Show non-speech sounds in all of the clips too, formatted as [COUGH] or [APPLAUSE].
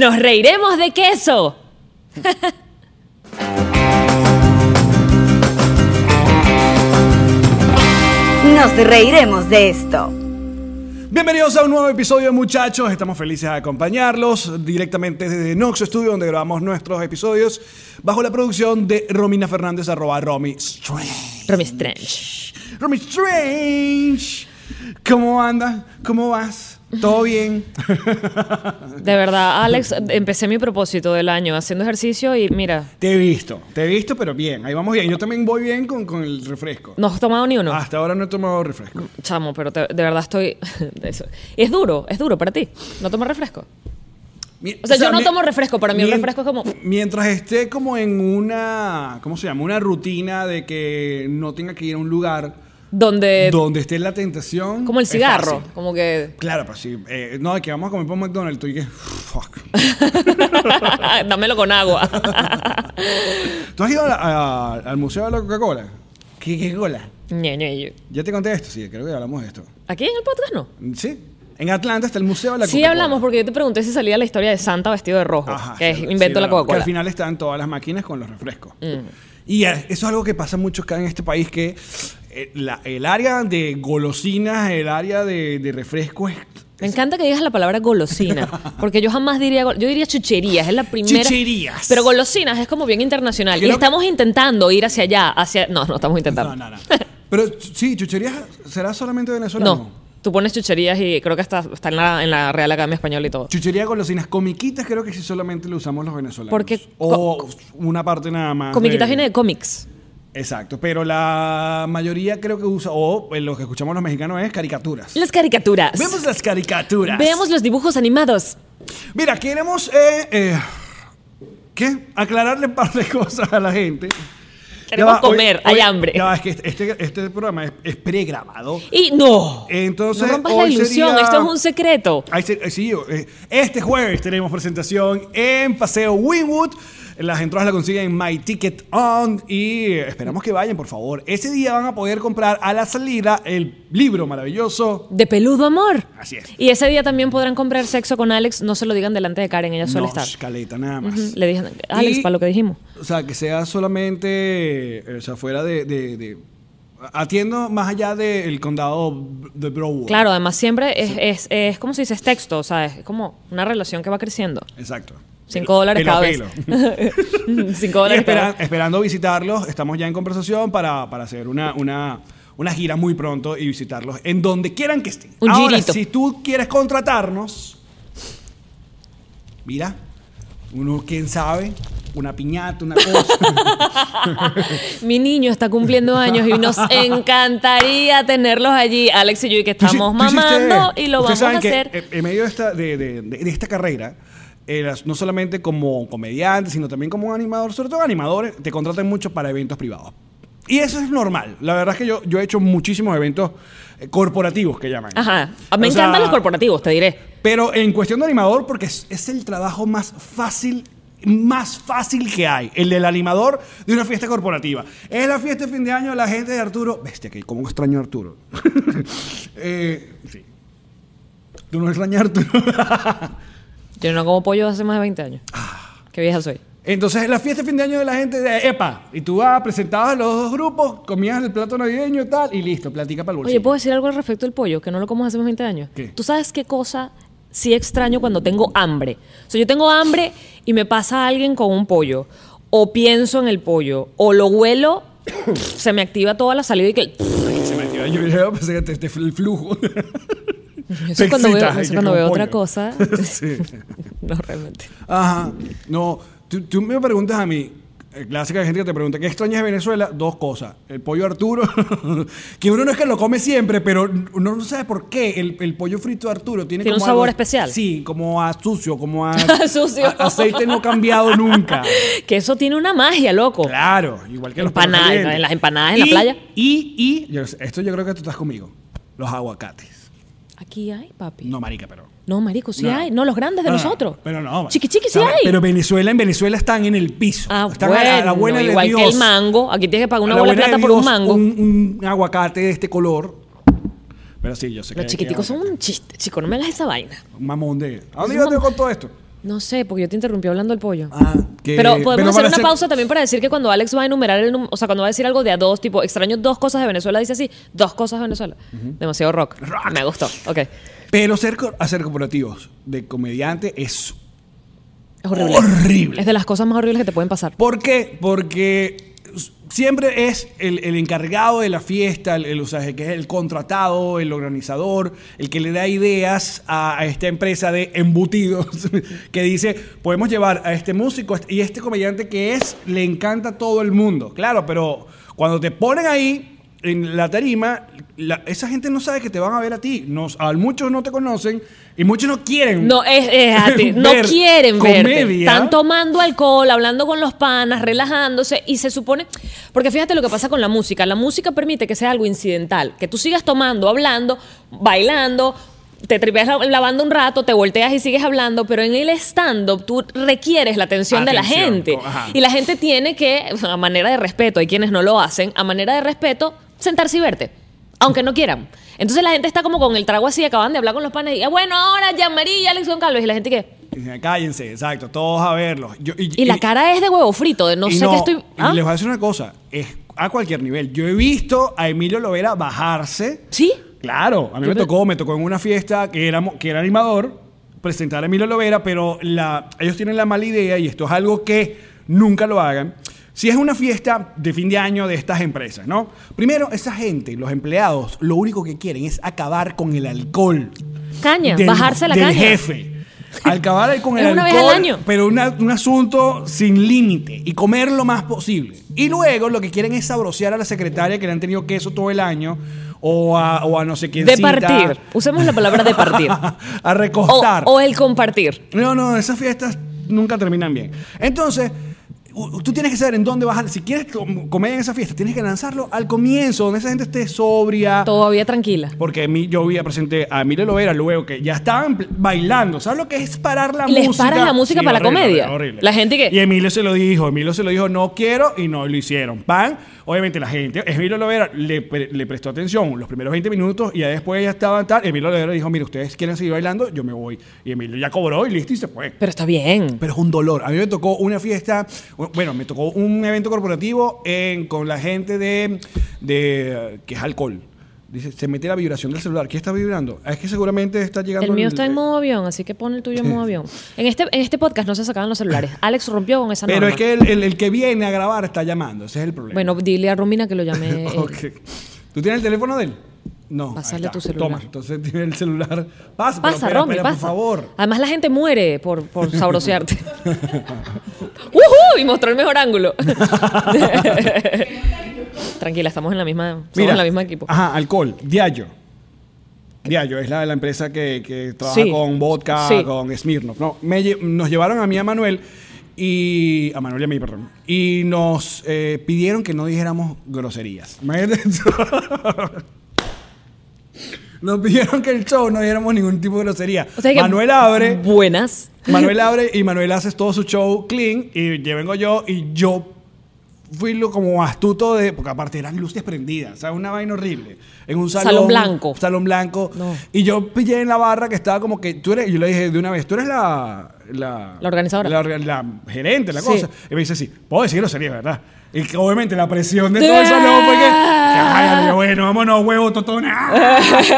Nos Reiremos de Queso. Nos reiremos de esto. Bienvenidos a un nuevo episodio, muchachos. Estamos felices de acompañarlos directamente desde Nox Studio, donde grabamos nuestros episodios, bajo la producción de Romina Fernández, arroba Romy Strange. Romy Strange. Romy Strange. ¿Cómo anda? ¿Cómo vas? ¿Todo bien? De verdad, Alex, empecé mi propósito del año haciendo ejercicio y mira, Te he visto, te he visto, pero bien. Ahí vamos bien. Yo también voy bien con, con el refresco. no has tomado ni uno. Hasta ahora no he tomado refresco. Chamo, pero te- de verdad estoy. [LAUGHS] eso. Es duro, es duro para ti. ¿No tomas refresco? Mi- O sea, yo no tomo refresco, para mí el refresco es como- Mientras esté como en una, ¿cómo se llama? Una rutina de que no tenga que ir a un lugar Donde. donde esté la tentación. como el es cigarro. Como que. Claro, pues sí. Eh, no, de que vamos a comer por McDonald's, tú y que, fuck. [LAUGHS] Dámelo con agua. [LAUGHS] ¿Tú has ido a la- a- al Museo de la Coca-Cola? ¿Qué, qué cola? Ñe, ñe, ñe. Ya te conté esto, sí, creo que hablamos de esto. ¿Aquí en el podcast no? ¿Sí? En Atlanta está el Museo de la Sí Coca-Cola. hablamos porque yo te pregunté si salía la historia de Santa vestido de rojo, Ajá, que es sí, invento sí, la Coca-Cola. Que al final están todas las máquinas con los refrescos. Mm. Y eh, eso es algo que pasa mucho acá en este país, que la- el área de golosinas, el área de, de refrescos es... Me encanta que digas la palabra golosina, [LAUGHS] porque yo jamás diría, yo diría chucherías, es la primera. Chucherías. Pero golosinas es como bien internacional. Creo y que- estamos intentando ir hacia allá, hacia. No, no estamos intentando. No, no, no. Pero sí, chucherías será solamente venezolano. No, tú pones chucherías y creo que está, está en, la, en la Real Academia Española y todo. Chuchería, golosinas, comiquitas creo que sí solamente lo usamos los venezolanos. Porque O una parte nada más. Comiquitas viene de cómics. Exacto, pero la mayoría creo que usa, o en lo que escuchamos los mexicanos es caricaturas. Las caricaturas. Vemos las caricaturas. Veamos los dibujos animados. Mira, queremos eh, eh, ¿qué? aclararle un par de cosas a la gente. Queremos va, comer, hay hambre. Ya es que este, este, este programa es, es pregrabado. Y no. Entonces, no rompas la ilusión, sería- esto es un secreto. Sí, eh, sí, eh, este jueves tenemos presentación en Paseo Winwood. Las entradas las consiguen en My Ticket On y esperamos que vayan, por favor. Ese día van a poder comprar a la salida el libro maravilloso. De peludo amor. Así es. Y ese día también podrán comprar sexo con Alex. No se lo digan delante de Karen, ella suele No, estar. escaleta, nada más. Le dije, Alex, Y- para lo que dijimos. O sea, que sea solamente, eh, o sea, fuera de... de- de- atiendo más allá del condado de Broward. Claro, además siempre es, es, es como se dice, es texto, o sea, es como una relación que va creciendo. Exacto. Cinco dólares Pelo a cada vez. pelo. [LAUGHS] Cinco Y dólares espera- cada vez. esperando visitarlos, estamos ya en conversación para, para hacer una, una, una gira muy pronto y visitarlos en donde quieran que estén. Un Ahora, girito. si tú quieres contratarnos, mira, uno, quién sabe, una piñata, una cosa. [LAUGHS] Mi niño está cumpliendo años y nos encantaría tenerlos allí. Alex y yo, y que estamos hiciste- mamando y lo vamos a que, hacer. en medio de esta, de- de- de esta carrera, eras no solamente como comediante, sino también como un animador, sobre todo animadores, te contratan mucho para eventos privados. Y eso es normal. La verdad es que yo, yo he hecho muchísimos eventos eh, corporativos que llaman. Ajá. Me O sea, encantan los corporativos, te diré. Pero en cuestión de animador, porque es, es el trabajo más fácil, más fácil que hay, el del animador de una fiesta corporativa. Es la fiesta de fin de año de la gente de Arturo. Bestia, que cómo extraño a Arturo. [LAUGHS] Eh, sí. Tú no extrañas a Arturo. [LAUGHS] Yo no como pollo hace más de 20 años. Ah. Qué vieja soy. Entonces, la fiesta de fin de año de la gente de EPA. Y tú vas, presentabas a los dos grupos, comías el plato navideño y tal, y listo, platica para el bolsillo. Oye, ¿puedo decir algo al respecto del pollo? Que no lo como hace más de 20 años. ¿Qué? ¿Tú sabes qué cosa sí extraño cuando tengo hambre? O sea, yo tengo hambre y me pasa alguien con un pollo. O pienso en el pollo. O lo huelo, [COUGHS] se me activa toda la salida y que... Se metió. Yo, yo pensé que el flujo. [LAUGHS] Eso cuando veo, eso cuando veo otra cosa. [LAUGHS] [LAUGHS] Sí. no, realmente. Ajá. No, tú, tú me preguntas a mí, eh, clásica de gente que te pregunta, ¿qué extrañas de Venezuela? Dos cosas. El pollo Arturo, [LAUGHS] que uno no es que lo come siempre, pero uno no sabe por qué. El, el pollo frito de Arturo tiene, Tiene como un sabor algo- especial. Sí, como a sucio, como a, Sucio. a- aceite no cambiado nunca. Que eso tiene una magia, loco. Claro, igual que los en las empanadas en la playa. Y, y, esto yo creo que tú estás conmigo. Los aguacates. Aquí hay, papi. No, marica, pero... No, marico, sí No. hay. No, los grandes de No, nosotros. Pero no. Chiqui chiqui sí hay. Pero Venezuela, en Venezuela están en el piso. ah, están bueno, a, la buena de que Dios. el mango. Aquí tienes que pagar una bola de buena plata por un mango. Un, un aguacate de este color. Pero sí, yo sé que. Los chiquiticos son un chiste, chico, no me hagas esa vaina. Un mamón de. ¿A dónde tú con todo esto? No sé, porque yo te interrumpí hablando del pollo. Ah, que- pero podemos pero hacer una pausa también para decir que cuando Alex va a enumerar el o sea, cuando va a decir algo de a dos, tipo, extraño dos cosas de Venezuela, dice así, dos cosas de Venezuela. Demasiado rock. Rock. Me gustó. Ok. Pero ser, hacer corporativos de comediante es Es horrible. horrible. Es de las cosas más horribles que te pueden pasar. ¿Por qué? Porque siempre es el, encargado de la fiesta, el, el- que es el contratado, el organizador, el que le da ideas a, a esta empresa de embutidos, [LAUGHS] que dice, podemos llevar a este músico y este comediante que es, le encanta a todo el mundo. Claro, pero cuando te ponen ahí en la tarima, la- esa gente no sabe que te van a ver a ti. Nos, a muchos no te conocen y muchos no quieren. No, es, es a ti. [LAUGHS] No quieren verte. comedia. Están tomando alcohol, hablando con los panas, relajándose y se supone... Porque fíjate lo que pasa con la música. La música permite que sea algo incidental. Que tú sigas tomando, hablando, bailando, te tripeas la- lavando un rato, te volteas y sigues hablando, pero en el stand-up tú requieres la atención, de la gente. ajá. Y la gente tiene que, a manera de respeto, hay quienes no lo hacen, a manera de respeto, sentarse y verte, aunque no quieran. Entonces la gente está como con el trago así, acaban de hablar con los panes y, "Ah, bueno, ahora Jean Marie y Alex Goncalves. Y la gente que... Cállense, exacto, todos a verlos. Yo- Y la cara es de huevo frito, de no sé qué estoy... ¿Ah? les voy a decir una cosa, es a cualquier nivel. Yo he visto a Emilio Lovera bajarse. ¿Sí? Claro, a mí me tocó, me tocó en una fiesta que era, que era animador, presentar a Emilio Lovera, pero la, ellos tienen la mala idea, y esto es algo que nunca lo hagan. Si es una fiesta de fin de año de estas empresas, ¿no? Primero, esa gente, los empleados, lo único que quieren es acabar con el alcohol. Caña, del- bajarse la del caña. jefe. Acabar con el una vez alcohol, al año. pero una- un asunto sin límite y comer lo más posible. Y luego lo que quieren es sabrosear a la secretaria que le han tenido queso todo el año o a, o a no sé quién. De partir. Usemos la palabra de partir. [LAUGHS] a O, recostar. o el compartir. No, no, esas fiestas nunca terminan bien. Entonces, tú tienes que saber en dónde vas a... Si quieres com- comer en esa fiesta, tienes que lanzarlo al comienzo, donde esa gente esté sobria. Todavía tranquila. Porque a mí, yo vi, presenté a Emilio Lovera luego que ya estaban bailando. ¿Sabes lo que es parar la ¿Les música? paras la música para la comedia? horrible, horrible. La gente que- Y Emilio se lo dijo. Emilio se lo dijo, no quiero, y no lo hicieron. Pan, obviamente la gente, Emilio Lovera le, pre- le prestó atención los primeros 20 minutos y ya después ya estaban tal. Emilio Lovera dijo, mire, ustedes quieren seguir bailando, yo me voy. Y Emilio ya cobró y listo y se fue. Pero está bien. Pero es un dolor. A mí me tocó una fiesta, bueno, me tocó un evento corporativo en- con la gente de, de que es alcohol. Dice, se mete la vibración del celular. ¿Qué está vibrando? Es que seguramente está llegando. El mío está en modo avión, así que pon el tuyo en modo avión. En este, en este podcast no se sacaban los celulares. [LAUGHS] Alex rompió con esa Pero norma. es que el, el- el que viene a grabar está llamando. Ese es el problema. Bueno, dile a Romina que lo llame. él. [LAUGHS] Ok. ¿Tú tienes el teléfono de él? No. Está. tu celular. Toma, entonces tiene el celular. Pasa, pero Pasa, Romy, espera, pasa. por favor. Además, la gente muere por, por [LAUGHS] sabrosearte. [LAUGHS] ¡Uhú! Y mostró el mejor ángulo. [LAUGHS] Tranquila, estamos en la misma, somos Mira, en la misma equipo. Ajá, alcohol. Diallo. Diallo es la, la empresa que, que trabaja Sí. con vodka, Sí. con Smirnoff. No, me lle- nos llevaron a mí a Manuel y a Manuel y a mí, perdón. Y nos eh, pidieron que no dijéramos groserías. Imagínate. Nos pidieron que el show no dijéramos ningún tipo de grosería. O sea que- Manuel abre, Buenas. Manuel [LAUGHS] abre y Manuel hace todo su show clean y ya vengo yo y yo fui lo como astuto de porque aparte eran luces prendidas, o sea, una vaina horrible. En un salón, Salón blanco. Salón blanco. No. Y yo pillé en la barra que estaba como que tú eres, y yo le dije de una vez, tú eres la la, La organizadora. La, la gerente, la Sí. cosa. Y me dice, sí, puedo decir grosería, ¿verdad? Y que obviamente la presión de todo el salón fue que, bueno, vámonos, huevo, totona. [LAUGHS]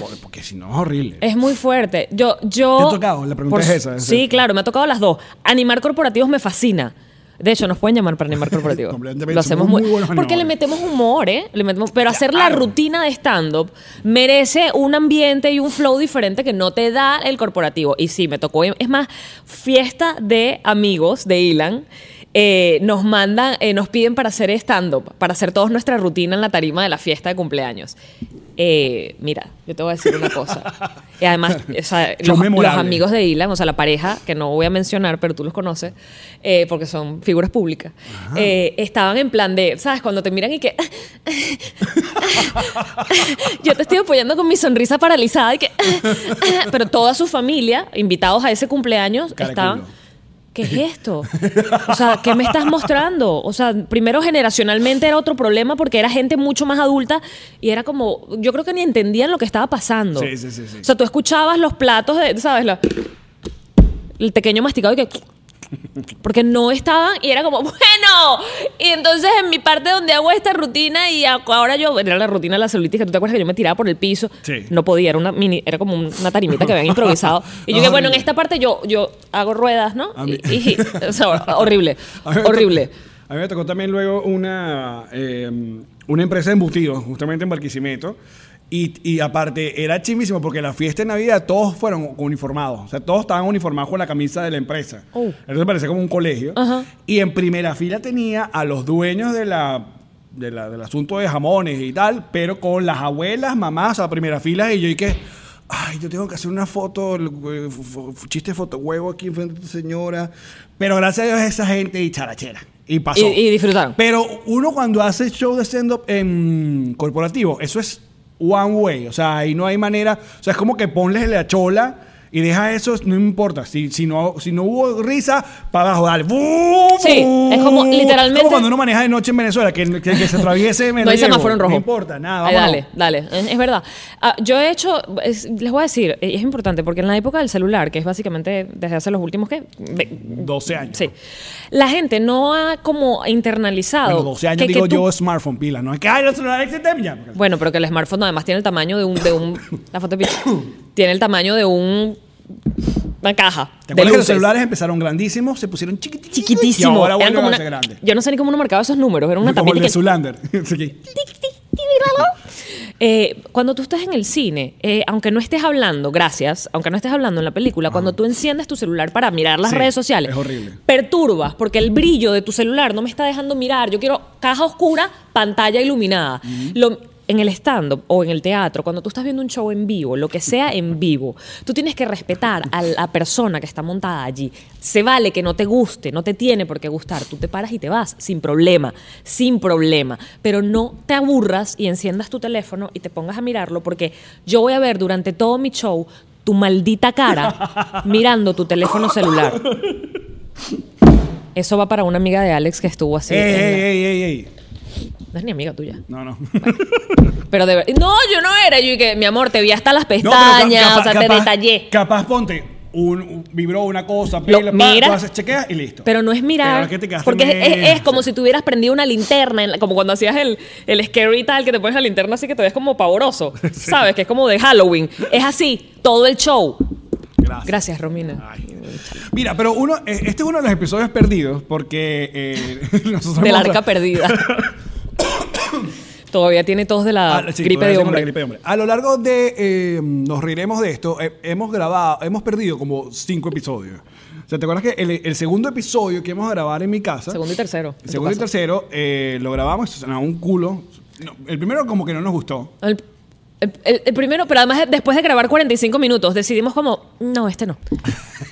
Porque- Porque si no es horrible. Es muy fuerte. Yo, yo. ¿Te ha tocado? La pregunta es esa, es Sí, esa. claro, me ha tocado las dos. Animar corporativos me fascina. De hecho, nos pueden llamar para animar [LAUGHS] corporativos. Completamente, Lo hacemos muy, muy buenos Porque le metemos humor, ¿eh? Le metemos, pero hacer la rutina de stand-up merece un ambiente y un flow diferente que no te da el corporativo. Y sí, me tocó. Es más, fiesta de amigos de Ilan. Eh, nos mandan, eh, nos piden para hacer stand-up, para hacer toda nuestra rutina en la tarima de la fiesta de cumpleaños. Eh, mira, yo te voy a decir una cosa. Y además, o sea, [LAUGHS] los, los amigos de Ilan, o sea, la pareja, que no voy a mencionar, pero tú los conoces, eh, porque son figuras públicas, eh, estaban en plan de, ¿sabes? Cuando te miran y que... [LAUGHS] yo te estoy apoyando con mi sonrisa paralizada y que... [LAUGHS] pero toda su familia, invitados a ese cumpleaños, Cara de estaban... ¿Qué es esto? O sea, ¿qué me estás mostrando? O sea, primero generacionalmente era otro problema porque era gente mucho más adulta y era como, yo creo que ni entendían lo que estaba pasando. Sí, sí, sí, sí. O sea, tú escuchabas los platos de, ¿sabes? La- el pequeño masticado y que... Porque no estaban y era como, [LAUGHS] bueno, y entonces en mi parte donde hago esta rutina y ahora yo, era la rutina de la celulitis, que tú te acuerdas que yo me tiraba por el piso, Sí. no podía, era una mini, era como una tarimita que habían improvisado. Y yo No, que bueno, en esta parte yo, yo hago ruedas, ¿no? Y, y- o sea, [LAUGHS] horrible, horrible. a mí me tocó también luego una, eh, una empresa de embutidos, justamente en Barquisimeto. Y, y aparte, era chimísimo porque la fiesta de Navidad todos fueron uniformados. O sea, todos estaban uniformados con la camisa de la empresa. Oh. Entonces parecía como un colegio. Ajá. Y en primera fila tenía a los dueños de la, de la- del asunto de jamones y tal, pero con las abuelas, mamás a primera fila. Y yo, y que. Ay, yo tengo que hacer una foto, eh, chiste foto huevo aquí enfrente de tu señora. Pero gracias a Dios esa gente y charachera. Y pasó. Y, y disfrutaron. Pero uno cuando hace show de stand-up en corporativo, eso es one way. O sea, ahí no hay manera. O sea, es como que ponles la chola y deja eso, no importa. Si, si, no, si no hubo risa, para abajo, dale. ¡Bum! Sí, es como literalmente- Como cuando uno maneja de noche en Venezuela, que, que, que se atraviese. me [LAUGHS] No hay semáforo en rojo. No importa, nada. Dale, dale. Es, verdad. Ah, yo he hecho, es- les voy a decir, eh, es importante porque en la época del celular, que es básicamente desde hace los últimos, ¿qué? Ve- 12 años. Sí. La gente no ha como internalizado. Bueno, 12 años que- que digo tú- yo smartphone pila. No es que, ay, los celulares existen ya. Bueno, pero que el smartphone además tiene el tamaño de un. De un la foto de tiene el tamaño de un. Una caja. ¿Te de acuerdas que los celulares empezaron grandísimos, se pusieron chiquititos Chiquitísimo. y ahora Eran vuelven como a una- grandes? Yo no sé ni cómo uno marcaba esos números. Era una Como el de que- Zulander. [LAUGHS] Eh, cuando tú estás en el cine, eh, aunque no estés hablando, gracias, aunque no estés hablando en la película, cuando tú enciendes tu celular para mirar las Sí, redes sociales, es horrible. perturbas porque el brillo de tu celular no me está dejando mirar. Yo quiero caja oscura, pantalla iluminada. Lo- en el stand-up o en el teatro, cuando tú estás viendo un show en vivo, lo que sea en vivo, tú tienes que respetar a la persona que está montada allí. Se vale que no te guste, no te tiene por qué gustar. Tú te paras y te vas, sin problema, sin problema. Pero no te aburras y enciendas tu teléfono y te pongas a mirarlo, porque yo voy a ver durante todo mi show tu maldita cara [LAUGHS] mirando tu teléfono celular. [LAUGHS] Eso va para una amiga de Alex que estuvo así. ey, ey, ey, ey, ey. No es ni amiga tuya. No, no. Pero de ver- No, yo no era. Yo que, mi amor, te vi hasta las No, pestañas, o sea, capaz- te detallé. Capaz ponte un, un- vibró una cosa, Lo- pila, pa, mira. haces, chequeas y listo. Pero no es mirar. Que te porque es, es- medio- es como si tuvieras prendido una linterna, en la- como cuando hacías el, el scary tal, que te pones la linterna así que te ves como pavoroso. [LAUGHS] ¿Sabes? Que es como de Halloween. Es así, todo el show. Gracias. Gracias, Romina. Ay. Mira, pero uno, eh, este es uno de los episodios perdidos porque eh, [LAUGHS] nosotros Del arca perdida. [LAUGHS] Todavía tiene tos de la Ah, sí, gripe de la hombre. gripe de hombre. A lo largo de eh, nos reiremos de esto, eh, hemos grabado, hemos perdido como cinco episodios. O sea, ¿te acuerdas que el, el segundo episodio que íbamos a grabar en mi casa, Segundo y tercero. el segundo y tercero, eh, lo grabamos, sonaba un culo. No, el primero como que no nos gustó. El, el- primero, pero además después de grabar 45 minutos, decidimos como, no, este no.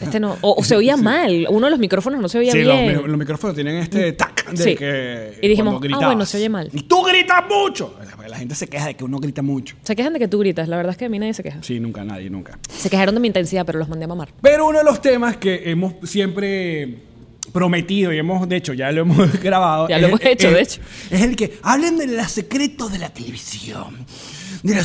Este no. O, o se oía [LAUGHS] mal. Uno de los micrófonos no se oía Sí, los, bien. los micrófonos tienen este tac de Sí. que Y dijimos, ah, bueno, se oye mal. Y tú gritas mucho. La, la gente se queja de que uno grita mucho. Se quejan de que tú gritas. La verdad es que a mí nadie se queja. Sí, nunca, nadie, nunca. Se quejaron de mi intensidad, pero los mandé a mamar. Pero uno de los temas que hemos siempre prometido y hemos, de hecho, ya lo hemos [LAUGHS] grabado. Ya lo es- hemos hecho, es- de hecho. Es el que hablen de los secretos de la televisión. De la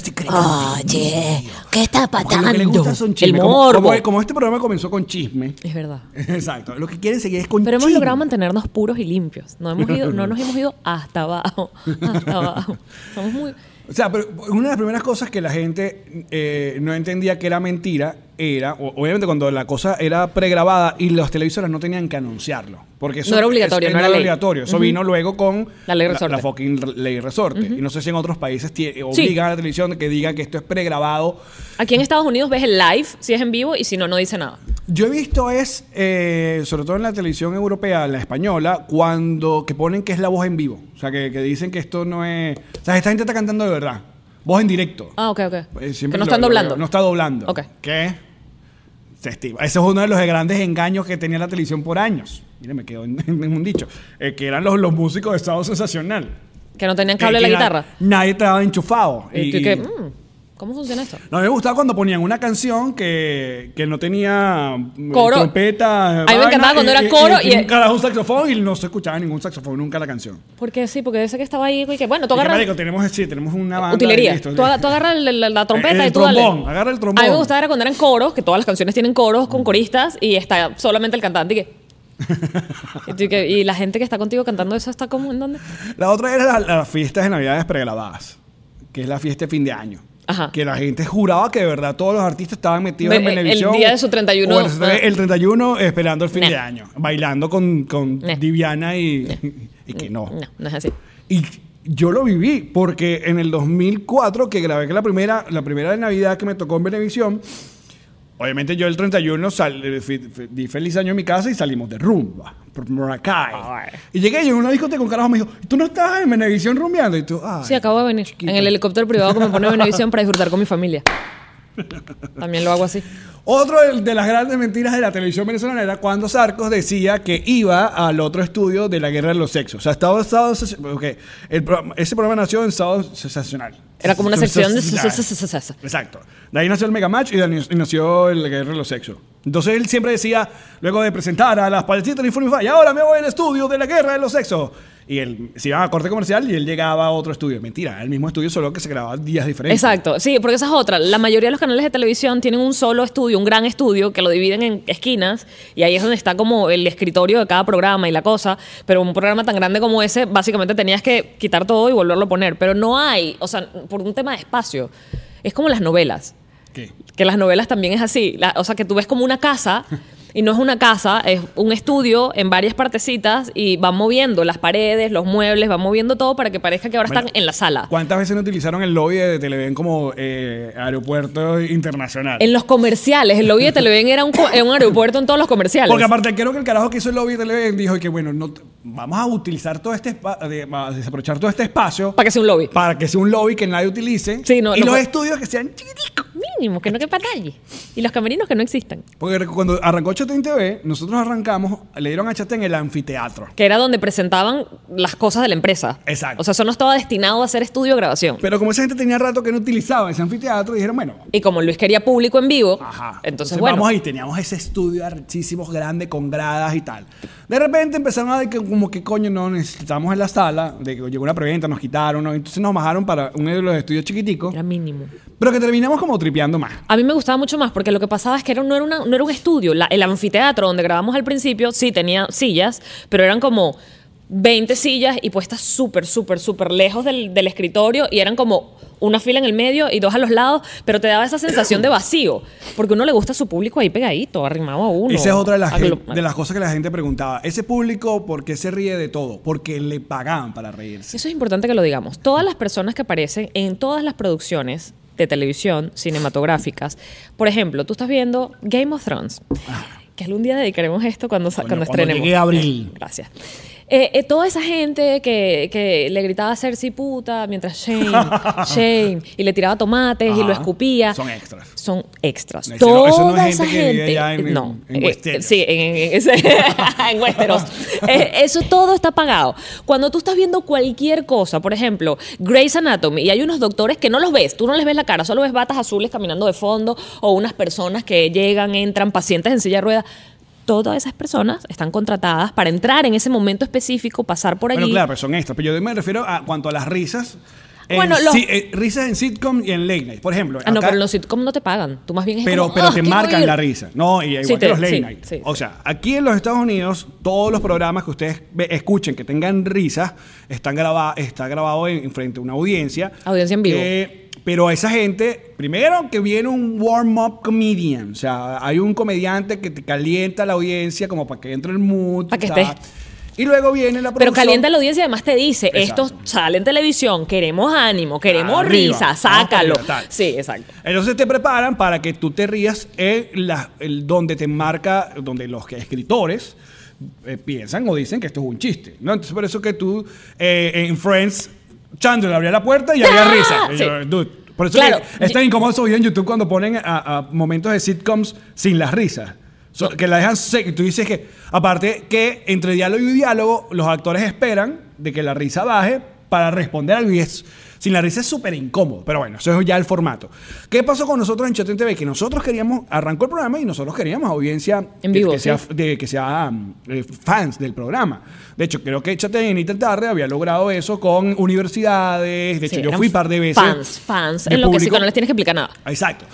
Oye. ¿qué está Porque lo que les gusta son El chismes. Como- morbo. Como, como este programa comenzó con chisme. Es verdad. [LAUGHS] Exacto. Lo que quieren seguir es con Pero hemos chisme. logrado mantenernos puros y limpios. No, hemos ido, no [LAUGHS] nos hemos ido hasta abajo. [LAUGHS] Hasta abajo. Somos muy. O sea, pero una de las primeras cosas que la gente eh, no entendía que era mentira era, obviamente cuando la cosa era pregrabada y los televisores no tenían que anunciarlo. Porque eso No era obligatorio, es- no era ley. obligatorio. Eso vino luego con La ley resorte. La, fucking ley resorte. Y no sé si en otros países tie- obligan a la televisión que diga que esto es pregrabado. Aquí en Estados Unidos ves el live, si es en vivo, y si no, no dice nada. Yo he visto es, eh, sobre todo en la televisión europea, la española, cuando que ponen que es la voz en vivo. O sea, que, que dicen que esto no es... O sea, esta gente está cantando de verdad. Voz en directo. Ah, ok, ok. Eh, que no están lo doblando. No está doblando. Ok. ¿Qué? Se estima. Ese es uno de los grandes engaños que tenía la televisión por años. Mire, me quedó en, [LAUGHS] en un dicho. Eh, que eran los, los músicos de estado sensacional. Que no tenían cable a la guitarra. Nadie estaba enchufado. Y, tú que, mm, ¿cómo funciona esto? No, me gustaba cuando ponían una canción que, que no tenía mm, Coro. trompeta. A mí me encantaba cuando era coro y- un carajo un saxofón y no se escuchaba ningún saxofón nunca la canción. Porque sí, porque ese que estaba ahí, y que bueno, tú Y agarras marico, tenemos, sí, tenemos una banda. utilería. y listo. Tú, aga- tú agarras el- el- la trompeta El y tú dale. trombón, agarra el trombón. A mí me gustaba era cuando eran coros, que todas las canciones tienen coros con coristas y está solamente el cantante y que... [LAUGHS] y, y la gente que está contigo cantando eso está como en dónde? La otra era la- las fiestas de Navidades pregrabadas, que es la fiesta de fin de año. Ajá. Que la gente juraba que de verdad todos los artistas estaban metidos en el televisión. día de su 31, o el, el 31 esperando el fin Nah. de año. Bailando con, con Nah. Diviana y, [LAUGHS] y que no. No, no es así. Y yo lo viví porque en el 2004 que grabé que la primera, la primera de Navidad que me tocó en Venevisión, obviamente yo el 31 sal- eh, fi- di feliz año en mi casa y salimos de rumba por Maracay. Ay. Y llegué yo en una discoteca con carajo me dijo, ¿tú no estabas en Venevisión rumbeando? Y tú, ay, Sí, acabo de venir. En el helicóptero privado que me pone Venevisión para disfrutar con mi familia. También lo hago así. Otro de, de las grandes mentiras de la televisión venezolana era cuando Sarcos decía que iba al otro estudio de la guerra de los sexos. O sea, estado, estado, ok, el ese programa nació en estado sensacional. Era como una sección de... Exacto. De ahí nació el Mega Match y de ahí nació el Guerra de los Sexos. Entonces él siempre decía, luego de presentar a las payasitas del Informe y ahora me voy al estudio de la Guerra de los Sexos. Y él se iba a corte comercial y él llegaba a otro estudio. Mentira, el mismo estudio, solo que se grababa días diferentes. Exacto, sí, porque esa es otra. La mayoría de los canales de televisión tienen un solo estudio, un gran estudio, que lo dividen en esquinas y ahí es donde está como el escritorio de cada programa y la cosa. Pero un programa tan grande como ese, básicamente tenías que quitar todo y volverlo a poner. Pero no hay, o sea, por un tema de espacio. Es como las novelas. ¿Qué? Que las novelas también es así. La- o sea, que tú ves como una casa [LAUGHS] y no es una casa, es un estudio en varias partecitas y van moviendo las paredes, los muebles, van moviendo todo para que parezca que ahora Bueno, están en la sala. ¿Cuántas veces no utilizaron el lobby de Televen como eh, aeropuerto internacional? En los comerciales, el lobby de Televen era un, un aeropuerto en todos los comerciales. Porque aparte, creo que el carajo que hizo el lobby de Televen dijo que, bueno, no, vamos a utilizar todo este espacio, a desaprovechar todo este espacio para que sea un lobby. para que sea un lobby que nadie utilice. Sí, no, y los estudios que sean chiquiticos. Mínimo, que no quepa nadie. Y los camerinos que no existan. Porque cuando arrancó Chatén TV, nosotros arrancamos, le dieron a Chatén el anfiteatro. Que era donde presentaban las cosas de la empresa. Exacto. O sea, eso no estaba destinado a ser estudio de grabación. Pero como esa gente tenía rato que no utilizaba ese anfiteatro, dijeron, bueno, Y como Luis quería público en vivo, Ajá. entonces, bueno. vamos ahí, teníamos ese estudio archísimo, grande, con gradas y tal. De repente empezaron a decir que como que coño no necesitamos en la sala, de que llegó una preventa, nos quitaron, ¿no? entonces nos bajaron para uno de los estudios chiquiticos, Era mínimo. pero que terminamos como tripeando más. A mí me gustaba mucho más porque lo que pasaba es que era, no, era una- no era un estudio. La- el anfiteatro donde grabamos al principio sí tenía sillas, pero eran como 20 sillas y puestas súper, súper, súper lejos del, del escritorio y eran como una fila en el medio y dos a los lados, pero te daba esa sensación de vacío, porque uno le gusta a su público ahí pegadito, arrimado a uno. Esa es otra de las, de las cosas que la gente preguntaba. Ese público, ¿por qué se ríe de todo? Porque le pagaban para reírse. Eso es importante que lo digamos. Todas las personas que aparecen en todas las producciones de televisión, cinematográficas, por ejemplo, tú estás viendo Game of Thrones, que algún día dedicaremos esto cuando, cuando cuando estrenemos. llegue abril. Gracias. Eh, eh, toda esa gente que, que le gritaba Cersei puta mientras Shane, [LAUGHS] Shane, y le tiraba tomates y lo Ajá. esquipía. Son extras. Son extras. Eso no es Toda gente esa que vive gente. en- no, en eh, Westeros. sí, en, [LAUGHS] Westeros. [LAUGHS] Eso todo está pagado. Cuando tú estás viendo cualquier cosa, por ejemplo, Grey's Anatomy, y hay unos doctores que no los ves, tú no les ves la cara, solo ves batas azules caminando de fondo o unas personas que llegan, entran, pacientes en silla de ruedas. Todas esas personas están contratadas para entrar en ese momento específico, pasar por allí. Bueno, claro, pero son extras. Pero yo me refiero a cuanto a las risas. en Bueno, los- si- eh, risas en sitcom y en late night. Por ejemplo, Ah, no, pero en los sitcoms no te pagan. Tú más bien es pero, como, pero "Ah, te marcan ir". la risa. No, y igual Sí, que te- los late sí, night. sí. O sea, aquí en los Estados Unidos, todos los programas que ustedes escuchen que tengan risas están graba está grabado en, en frente a una audiencia. Audiencia en vivo. Eh, pero a esa gente, primero que viene un warm-up comedian. O sea, hay un comediante que te calienta la audiencia como para que entre el mood. Para que estés. Y luego viene la Pero producción. calienta la audiencia y además te dice, Exacto. esto sale en televisión, queremos ánimo, queremos Arriba, risa, sácalo. arriba. Sí, exacto. Entonces te preparan para que tú te rías en la, el, donde te marca, donde los escritores eh, piensan o dicen que esto es un chiste. ¿no? Entonces por eso que tú eh, en Friends, Chandler abría la puerta y había ¡Ah! risa. Y Sí. yo, dude, por eso Claro. que es tan incómodo esos videos en YouTube cuando ponen a, a momentos de sitcoms sin las risas. So- Que la dejan sec- Tú dices que, aparte que entre diálogo y diálogo, los actores esperan de que la risa baje para responder algo y es. Sin la risa es súper incómodo. Pero bueno, eso es ya el formato. ¿Qué pasó con nosotros en Chat en TV? Que nosotros queríamos, arrancó el programa y nosotros queríamos audiencia En vivo, que, sea, de, que sea mm, eh, fans del programa. De hecho, creo que Chat en Intel Tarde había logrado eso con universidades. De hecho, Sí, yo fui un par de veces. Fans, fans, en lo que sí, no les tienes que explicar nada. Exacto.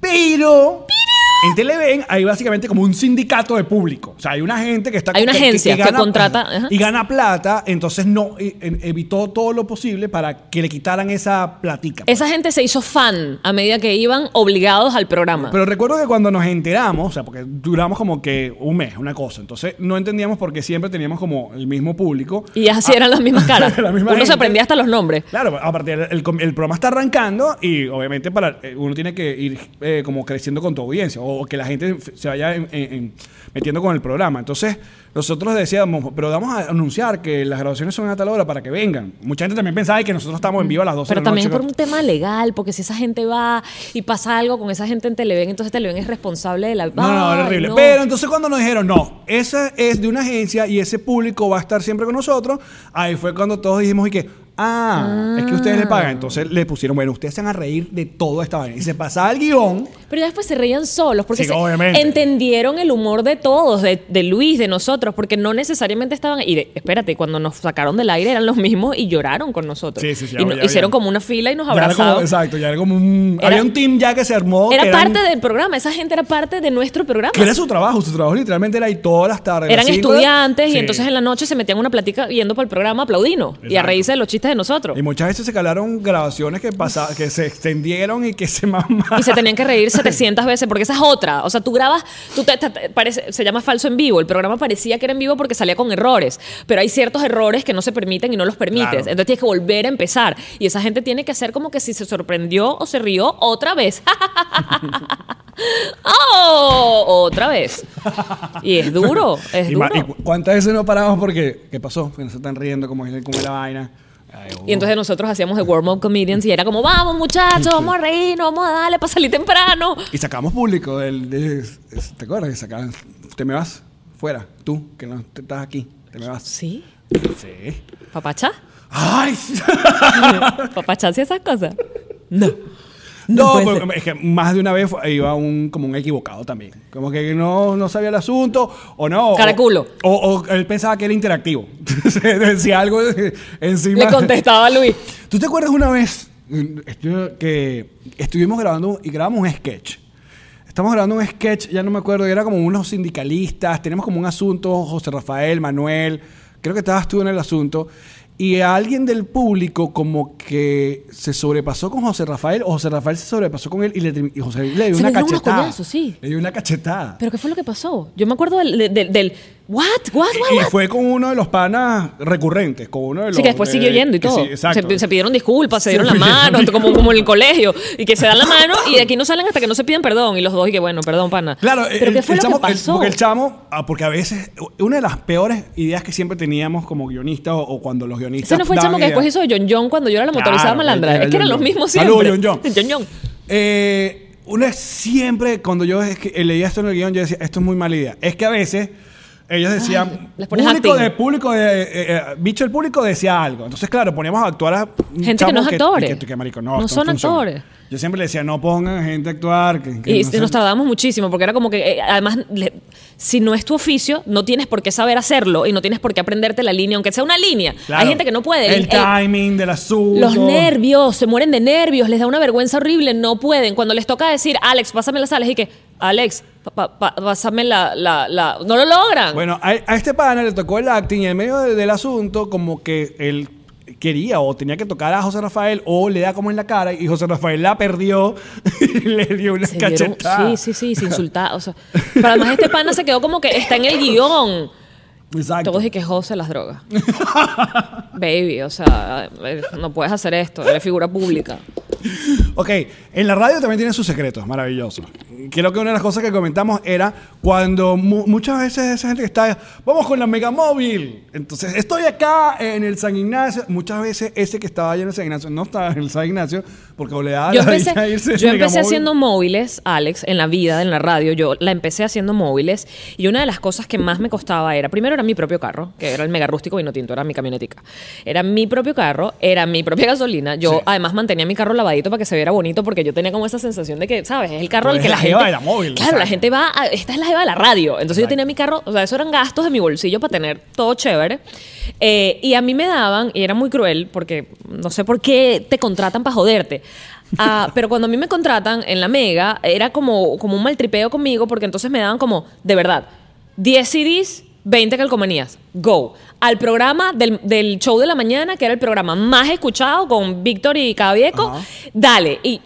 Pero, en Televen hay básicamente como un sindicato de público. O sea, hay una gente que está Hay una agencia que contrata, ajá. y gana plata, entonces no evitó todo lo posible para que le quitaran esa platica. pues. Esa gente se hizo fan a medida que iban obligados al programa. Pero recuerdo que cuando nos enteramos, o sea, porque duramos como que un mes, una cosa, entonces no entendíamos por qué siempre teníamos como el mismo público. y así eran las mismas [LAUGHS] caras. La misma Uno se aprendía hasta los nombres. Claro, aparte el, el, el programa está arrancando y obviamente para eh, uno tiene que ir eh, como creciendo con tu audiencia o, que la gente se vaya en- en- en- metiendo con el programa. Entonces nosotros decíamos, pero vamos a anunciar que las grabaciones son a tal hora para que vengan. Mucha gente también pensaba que nosotros estamos en vivo a las 12 Pero de la también por un tema legal, porque si esa gente va y pasa algo con esa gente en Televen, entonces Televen es responsable de la... No, no, era horrible. no. Pero entonces cuando nos dijeron, no, esa es de una agencia y ese público va a estar siempre con nosotros, ahí fue cuando todos dijimos y que, ah, es que ustedes le pagan. Entonces le pusieron, bueno, ustedes se van a reír de toda esta vaina. Y se pasaba el guion. Pero ya después se reían solos, porque Sí, se- entendieron el humor de todos, de, de Luis, de nosotros, porque no necesariamente estaban... Y de- espérate, cuando nos sacaron del aire eran los mismos y lloraron con nosotros. Sí, sí, sí, y no- ya, ya, hicieron ya. como una fila y nos Ya como- abrazaron. exacto, ya era como un. Era- había un team ya que se armó. Era eran- parte del programa, esa gente era parte de nuestro programa. Que era su trabajo, su trabajo literalmente era ahí todas las tardes. Eran las estudiantes y entonces en la noche se metían una platica yendo por el programa aplaudinos y a Exacto. reírse de los chistes de nosotros. Y muchas veces se calaron grabaciones que pasa, que se extendieron y que se mamaron. Y se tenían que reír 700 [LAUGHS] veces, porque esa es otra. O sea, tú grabas, tú te- te- te- parece, se llama falso en vivo. El programa parecía que era en vivo porque salía con errores, pero hay ciertos errores que no se permiten y no los permites. Claro. Entonces tienes que volver a empezar. Y esa gente tiene que hacer como que si se sorprendió o se rió otra vez. [LAUGHS] ¡Oh! Otra vez. Y es duro, es Y duro. ma- ¿y cu- cuántas veces no paramos porque qué pasó? Que no se están riendo como es, como es la vaina. Ay. Y entonces nosotros hacíamos de warm up comedians y era como, vamos muchachos, vamos a reírnos, vamos a darle para salir temprano. Y sacamos público del. de- ¿Te acuerdas? Que sacaban. Te me vas fuera. Tú, que no te estás aquí. Te me vas. Sí. Sí. ¿Papacha? ¡Ay! [LAUGHS] ¿Papacha hacía esas cosas? No. [LAUGHS] No, ser. es que más de una vez iba un, como un equivocado también. Como que no, no sabía el asunto o no. Caraculo. O, o él pensaba que era interactivo. Se [LAUGHS] decía algo [LAUGHS] encima. Le contestaba a Luis. ¿Tú te acuerdas una vez que estuvimos grabando y grabamos un sketch? Estamos grabando un sketch, ya no me acuerdo, era como unos sindicalistas, tenemos como un asunto, José Rafael, Manuel, creo que estabas tú en el asunto, y a alguien del público como que se sobrepasó con José Rafael, o José Rafael se sobrepasó con él y, le, y José le dio Se una le unos cachetada. coñazos, sí. Le dio una cachetada. ¿Pero qué fue lo que pasó? Yo me acuerdo del... del, del- ¿What? ¿What? ¿What? y fue con uno de los panas recurrentes, con uno de los... Sí, que después de- siguió yendo y todo. sí, exacto. se, se pidieron disculpas, se Se dieron la mano, como, como en el colegio. Y que se dan la mano y de aquí no salen hasta que no se piden perdón. Y los dos, y que bueno, perdón, pana. Claro, ¿Pero el, qué fue el lo chamo, que el- pasó? porque el chamo, ah, porque a veces, una de las peores ideas que siempre teníamos como guionistas o, o cuando los guionistas. Ese no fue el chamo que después hizo John John cuando yo era la Claro, motorizada malandra. Es que eran los mismos Saludos, siempre. John John. John John. Eh, una siempre, cuando yo leía esto en el guion, yo decía, esto es muy mala idea. Es que a veces ellos decían, Ay, público de público de, eh, eh, bicho el público decía algo. Entonces, claro, poníamos a actuar a Gente que no es actores. que- que marico, no, No son funciona. actores. Yo siempre le decía, no pongan gente a actuar. Que, Y no nos tardamos muchísimo porque era como que, eh, además, le- si no es tu oficio, no tienes por qué saber hacerlo y no tienes por qué aprenderte la línea, aunque sea una línea. Claro. Hay gente que no puede. El, El- el- timing del asunto. los nervios, se mueren de nervios, les da una vergüenza horrible, no pueden. Cuando les toca decir, Alex, pásame las sales y que, Alex, pa- pa- pásame la, la, la... No lo logran. Bueno, a, a este pana le tocó el acting y en medio de- del asunto, como que él quería o tenía que tocar a José Rafael o le da como en la cara y José Rafael la perdió [LAUGHS] y le dio una Se dieron- cachetada. sí, sí, sí, se insultaba. O sea, pero además este pana se quedó como que está en el guion. Exacto. Todos y que José las drogas. [LAUGHS] Baby, o sea, eh, no puedes hacer esto, eres figura pública. Ok, en la radio también tiene sus secretos, maravilloso. Creo que una de las cosas que comentamos era cuando mu- muchas veces esa gente que está, vamos con la megamóvil. Entonces, estoy acá en el San Ignacio. Muchas veces ese que estaba allá en el San Ignacio no estaba en el San Ignacio porque le daba Yo la empecé, dicha irse yo empecé megamóvil. haciendo móviles, Alex, en la vida, en la radio. Yo la empecé haciendo móviles y una de las cosas que más me costaba era, primero era mi propio carro, que era el mega rústico vino tinto, era mi camionetica. Era mi propio carro, era mi propia gasolina. Yo Sí. además mantenía mi carro lavadito para que se viera bonito porque yo tenía como esa sensación de que, ¿sabes? Es el carro al que la la gente... de la móvil, Claro, la exacto. gente va a, esta es la jeva de la radio. Entonces yo Exacto. tenía mi carro, o sea, eso eran gastos de mi bolsillo para tener todo chévere. Eh, y a mí me daban, y era muy cruel, porque no sé por qué te contratan para joderte. Ah, [LAUGHS] pero cuando a mí me contratan en la Mega, era como, como un maltripeo conmigo, porque entonces me daban como, de verdad, 10 CDs, 20 calcomanías, go. Al programa del, del show de la mañana, que era el programa más escuchado con Víctor y Cabieco, dale. Y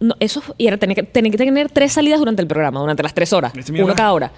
no, eso y era tener que, tenía que tener tres salidas durante el programa, durante las tres horas, uno cada hora.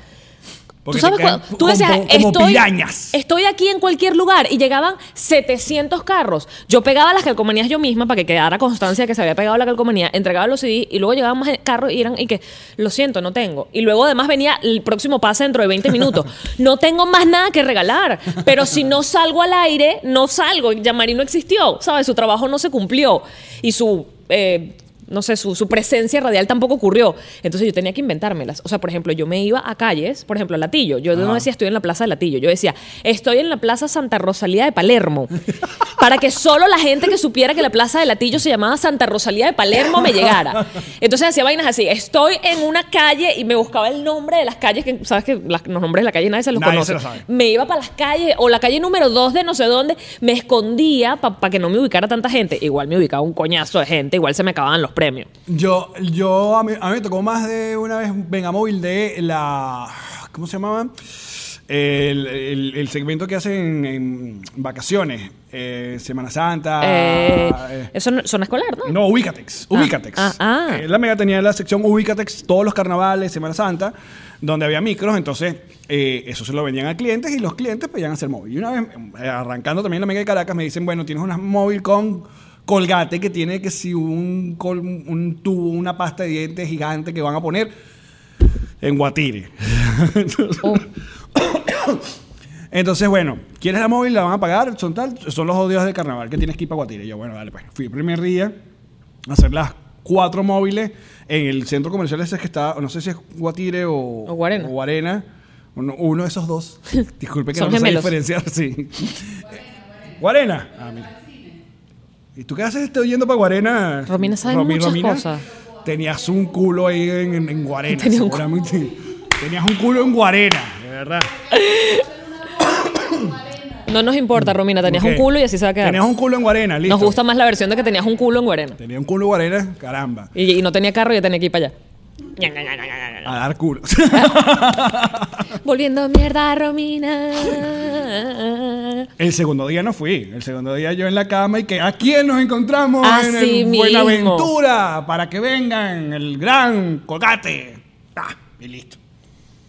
Porque tú sabes cuando- tú como- decías, como, estoy, pirañas. estoy aquí en cualquier lugar y llegaban 700 carros. Yo pegaba las calcomanías yo misma para que quedara constancia de que se había pegado la calcomanía, entregaba los CDs y luego llegaban más carros y eran y que lo siento, no tengo. Y luego además venía el próximo pase dentro de 20 minutos. [LAUGHS] No tengo más nada que regalar, pero si no salgo al aire, no salgo. Yamari no existió, ¿sabes? Su trabajo no se cumplió y su eh, no sé, su, su presencia radial tampoco ocurrió. Entonces yo tenía que inventármelas. O sea, por ejemplo, yo me iba a calles, por ejemplo, a Latillo. Yo no decía estoy en la Plaza de Latillo. Yo decía estoy en la Plaza Santa Rosalía de Palermo. [LAUGHS] para que solo la gente que supiera que la Plaza de Latillo se llamaba Santa Rosalía de Palermo me llegara. Entonces hacía vainas así. Estoy en una calle y me buscaba el nombre de las calles, que sabes que las- los nombres de la calle nadie se los Nadie conoce. se los sabe. Me iba para las calles o la calle número 2 de no sé dónde, me escondía para que no me ubicara tanta gente. Igual me ubicaba un coñazo de gente, igual se me acababan los premios. Yo, yo a, mí, a mí me tocó más de una vez Venga Móvil de la. ¿Cómo se llamaba? El, el- el segmento que hacen en, en vacaciones, eh, Semana Santa. Eh, eh, eso no, zona escolar, ¿no? no, Ubicatex. Ah, Ubicatex. ah, ah. La Mega tenía la sección Ubicatex todos los carnavales, Semana Santa, donde había micros. Entonces, eso se lo vendían a clientes y los clientes pedían hacer móvil. Y una vez, arrancando también la Mega de Caracas, me dicen, bueno, tienes una móvil con colgate que tiene que si un, col- un tubo, una pasta de dientes gigante que van a poner en Guatire. Oh. [COUGHS] Entonces, bueno, ¿quieres la móvil? ¿La van a pagar? Son tal, son los odios de carnaval que tienes que ir para Guatire. Yo, bueno, dale, pues. Fui el primer día a hacer las cuatro móviles en el centro comercial ese que está, no sé si es Guatire o, O Guarena. Guarena. Uno, uno de esos dos. [LAUGHS] Disculpe que no sé diferenciar, sí. Guarena. [LAUGHS] Ah, mira. ¿Y tú qué haces este oyendo para Guarena? Romina sabe muchas cosas. Tenías un culo ahí en, en- en Guarena, Tenía un seguramente. Tenías un culo en Guarena, de verdad. [COUGHS] No nos importa, Romina, tenías un culo y así se va a quedar. Tenías un culo en Guarena, listo. Nos gusta más la versión de que tenías un culo en Guarena. Tenía un culo en Guarena, caramba. Y, y no tenía carro y yo tenía que ir para allá. A dar culo. [LAUGHS] Volviendo mierda, Romina. El segundo día no fui. El segundo día yo en la cama y que ¿a quién nos encontramos en Así el mismo. Buenaventura? Para que vengan el gran colgate. Ah, y listo.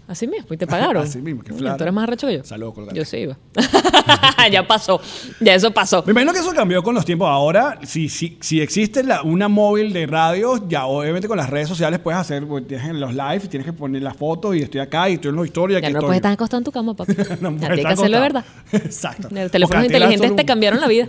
Así mismo, y te pagaron. [LAUGHS] Así mismo, Coño, flaco. Tú eres más arrecho que yo. Saludos, Colgate. Yo sí iba. [LAUGHS] ya pasó. Ya eso pasó. Me imagino que eso cambió con los tiempos. Ahora, si, si, si existe la- una móvil de radio, ya obviamente con las redes sociales puedes hacer, pues, tienes en los live, tienes que poner las fotos y estoy acá y estoy en la historia. Ya no estoy. puedes estar acostado en tu cama, papi. [LAUGHS] No ya tienes que hacerlo de verdad. Exacto. Los teléfonos inteligentes te cambiaron la vida.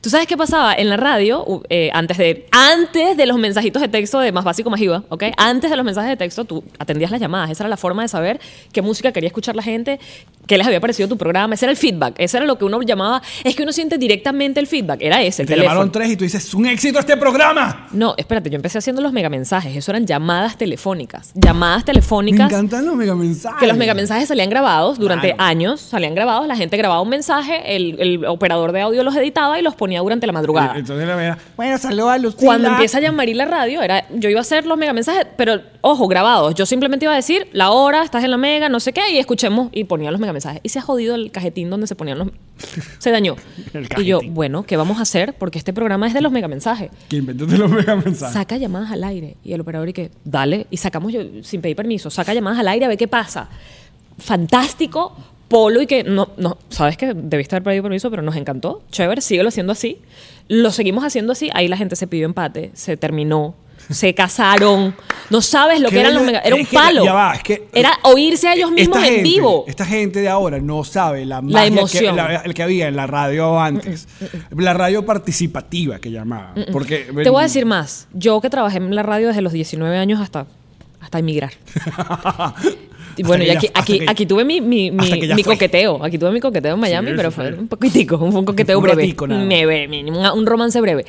¿Tú sabes qué pasaba? En la radio, eh, antes, de, antes de los mensajitos de texto de Más Básico Más IVA, ¿ok? Antes de los mensajes de texto, tú atendías las llamadas. Esa era la forma de saber qué música quería escuchar la gente, qué les había parecido tu programa. Ese era el feedback. Ese era lo que uno llamaba. Es que uno siente directamente el feedback. Era ese, el Te teléfono. llamaron tres y tú dices, ¡es un éxito este programa! No, espérate, yo empecé haciendo los megamensajes. Eso eran llamadas telefónicas. Llamadas Me telefónicas. encantan los megamensajes. Que los megamensajes salían grabados durante Claro. años, salían grabados, la gente grababa un mensaje, el, el operador de audio los editaba y los ponía durante la madrugada. Entonces la mera, bueno, saludos a Lucila. Cuando empieza a llamar y la radio, era, yo iba a hacer los megamensajes, pero ojo, grabados. Yo simplemente iba a decir la hora, estás en la mega, no sé qué, y escuchemos y ponía los megamensajes. Y se ha jodido el cajetín donde se ponían los. [LAUGHS] Se dañó. [LAUGHS] El y yo, bueno, ¿qué vamos a hacer? Porque este programa es de los megamensajes. Que inventaste los megamensajes. Saca llamadas al aire. Y el operador y que, dale. Y sacamos yo, sin pedir permiso, saca llamadas al aire a ver qué pasa. Fantástico, Polo y que no, no, sabes que debiste haber pedido permiso, pero nos encantó. Chévere, síguelo haciendo así. Lo seguimos haciendo así. Ahí la gente se pidió empate, se terminó, se casaron. No sabes lo que ¿Qué eran los mega. Era un palo. ya va, es que- era oírse a ellos mismos en gente- vivo. Esta gente de ahora no sabe la, magia emoción. Que, la- el que había en la radio antes. La radio participativa que llamaban. Porque, Te voy a decir más. Yo que trabajé en la radio desde los 19 años hasta, hasta emigrar. [LAUGHS] Y bueno, y aquí, aquí, que- aquí tuve mi, mi, coqueteo. Aquí tuve mi coqueteo en Miami, Sí, pero fue un poquitico, fue un coqueteo Un breve. ratico nada más. Breve, mínimo, un, un romance breve.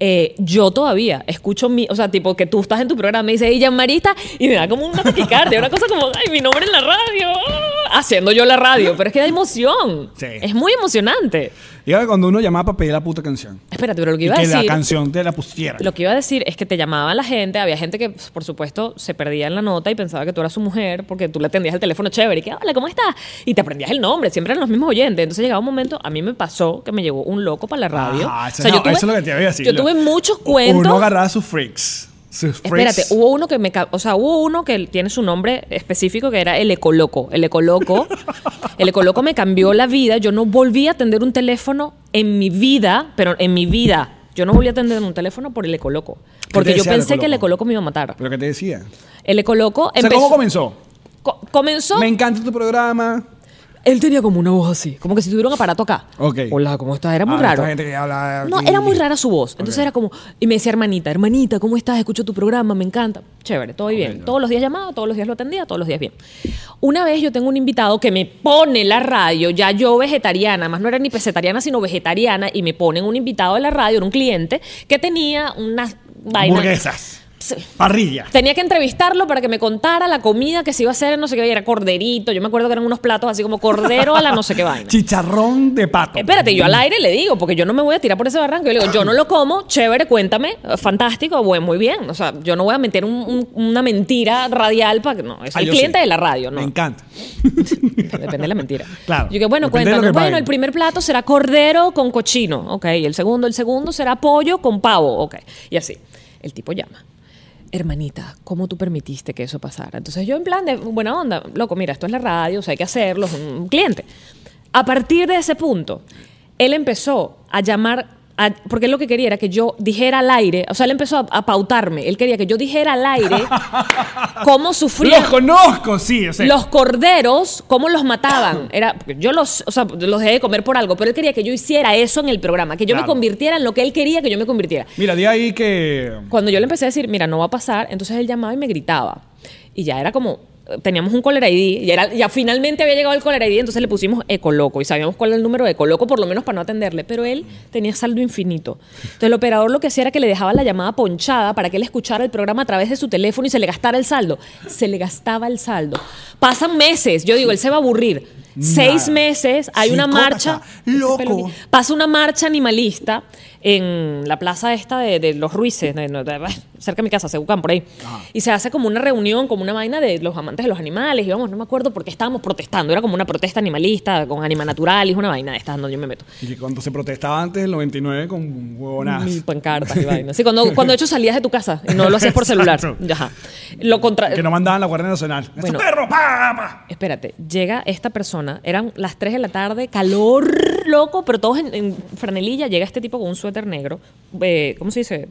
Eh, yo todavía escucho mi, o sea, tipo que tú estás en tu programa y dices, ella Marita, y me da como una taquicardia, una cosa como, ay, mi nombre en la radio, ah", haciendo yo la radio, pero es que da emoción. Sí. Es muy emocionante. Dígame cuando uno llamaba para pedir la puta canción. Espérate, pero lo que Y iba a que la decir. canción te la pusiera. Lo que iba a decir es que te llamaba la gente, había gente que, por supuesto, se perdía en la nota y pensaba que tú eras su mujer porque tú le atendías el teléfono chévere y que, hola, ¿cómo estás? Y te aprendías el nombre, siempre eran los mismos oyentes. Entonces llegaba un momento, a mí me pasó que me llegó un loco para la radio. Ajá, eso, O sea, no, yo tuve, eso es lo que te iba a decir. Yo tuve muchos cuentos. Uno agarraba sus freaks. Espérate, hubo uno que me... O sea, hubo uno que tiene su nombre específico que era el Ecoloco. El Ecoloco. [LAUGHS] el Ecoloco me cambió la vida. Yo no volví a atender un teléfono en mi vida, pero en mi vida. Yo no volví a atender un teléfono por el Ecoloco. Porque yo el pensé que el Ecoloco? Me iba a matar. Pero que te decía. El Ecoloco O sea, empezó... ¿cómo comenzó? co- comenzó... Me encanta tu programa. Él tenía como una voz así, como que si tuviera un aparato acá. Ok. Hola, ¿cómo estás? Era muy Ah, raro. esta gente que habla No, era muy rara su voz. Entonces era como, y me decía hermanita, hermanita, ¿cómo estás? Escucho tu programa, me encanta. Chévere, todo bien. Todos los días llamaba, todos los días lo atendía, todos los días bien. Una vez yo tengo un invitado que me pone la radio, ya yo vegetariana, más no era ni pesetariana, sino vegetariana, y me ponen un invitado de la radio, era un cliente, que tenía unas vainas. Hamburguesas. Sí. Parrilla. Tenía que entrevistarlo para que me contara la comida que se iba a hacer en no sé qué, y era corderito. Yo me acuerdo que eran unos platos así como cordero a la no sé qué vaina. [LAUGHS] Chicharrón de pato. Espérate, yo al aire le digo, porque yo no me voy a tirar por ese barranco. Yo le digo, yo no lo como, chévere, cuéntame, fantástico, bueno, muy bien. O sea, yo no voy a meter un- un- una mentira radial para que no. Es Ah, cliente sí. de la radio, ¿no? Me encanta. [LAUGHS] Depende de la mentira. Claro, Yo que bueno, cuéntame. que Bueno, el primer plato será cordero con cochino, ok. El segundo, el segundo será pollo con pavo, ok. Y así. El tipo llama. Hermanita, ¿cómo tú permitiste que eso pasara? Entonces yo en plan de buena onda, loco, mira, esto es la radio, o hay que hacerlo, es un cliente. A partir de ese punto, él empezó a llamar, a- porque él lo que quería era que yo dijera al aire, o sea, él empezó a, a pautarme, él quería que yo dijera al aire [LAUGHS] cómo sufría Los conozco, sí. O sea, los corderos, cómo los mataban. Era, porque yo los, o sea, los dejé de comer por algo, pero él quería que yo hiciera eso en el programa, que yo me convirtiera en lo que él quería que yo me convirtiera. Mira, de ahí que. Cuando yo le empecé a decir, mira, no va a pasar, entonces él llamaba y me gritaba. Y ya era como, teníamos un caller ID, y era, ya finalmente había llegado el caller ID, entonces le pusimos Ecoloco y sabíamos cuál era el número de Ecoloco, por lo menos para no atenderle, pero él tenía saldo infinito. Entonces el operador lo que hacía era que le dejaba la llamada ponchada para que él escuchara el programa a través de su teléfono y se le gastara el saldo. Se le gastaba el saldo. Pasan meses, yo digo, él se va a aburrir. Seis meses, hay una marcha. loco. Pasa una marcha animalista en la plaza esta de, de los Ruices, de- de- de- cerca de mi casa, Segucán, por ahí. Y se hace como una reunión, como una vaina de los amantes de los animales. Y vamos, no me acuerdo por qué estábamos protestando. Era como una protesta animalista con Anima Natural y es una vaina de estas donde yo me meto. Y cuando se protestaba antes del 99 con huevonadas. Mi pancartas y vainas. Sí, cuando, cuando de hecho salías de tu casa y no lo hacías por celular. Exacto. Ajá. Lo contra... Que no mandaban la Guardia Nacional. ¡Este Bueno. perro! ¡Pa, pa! Espérate, llega esta persona, eran las 3 de la tarde, calor loco, pero todos en, en franelilla, llega este tipo con un suéter negro, eh, ¿cómo se dice?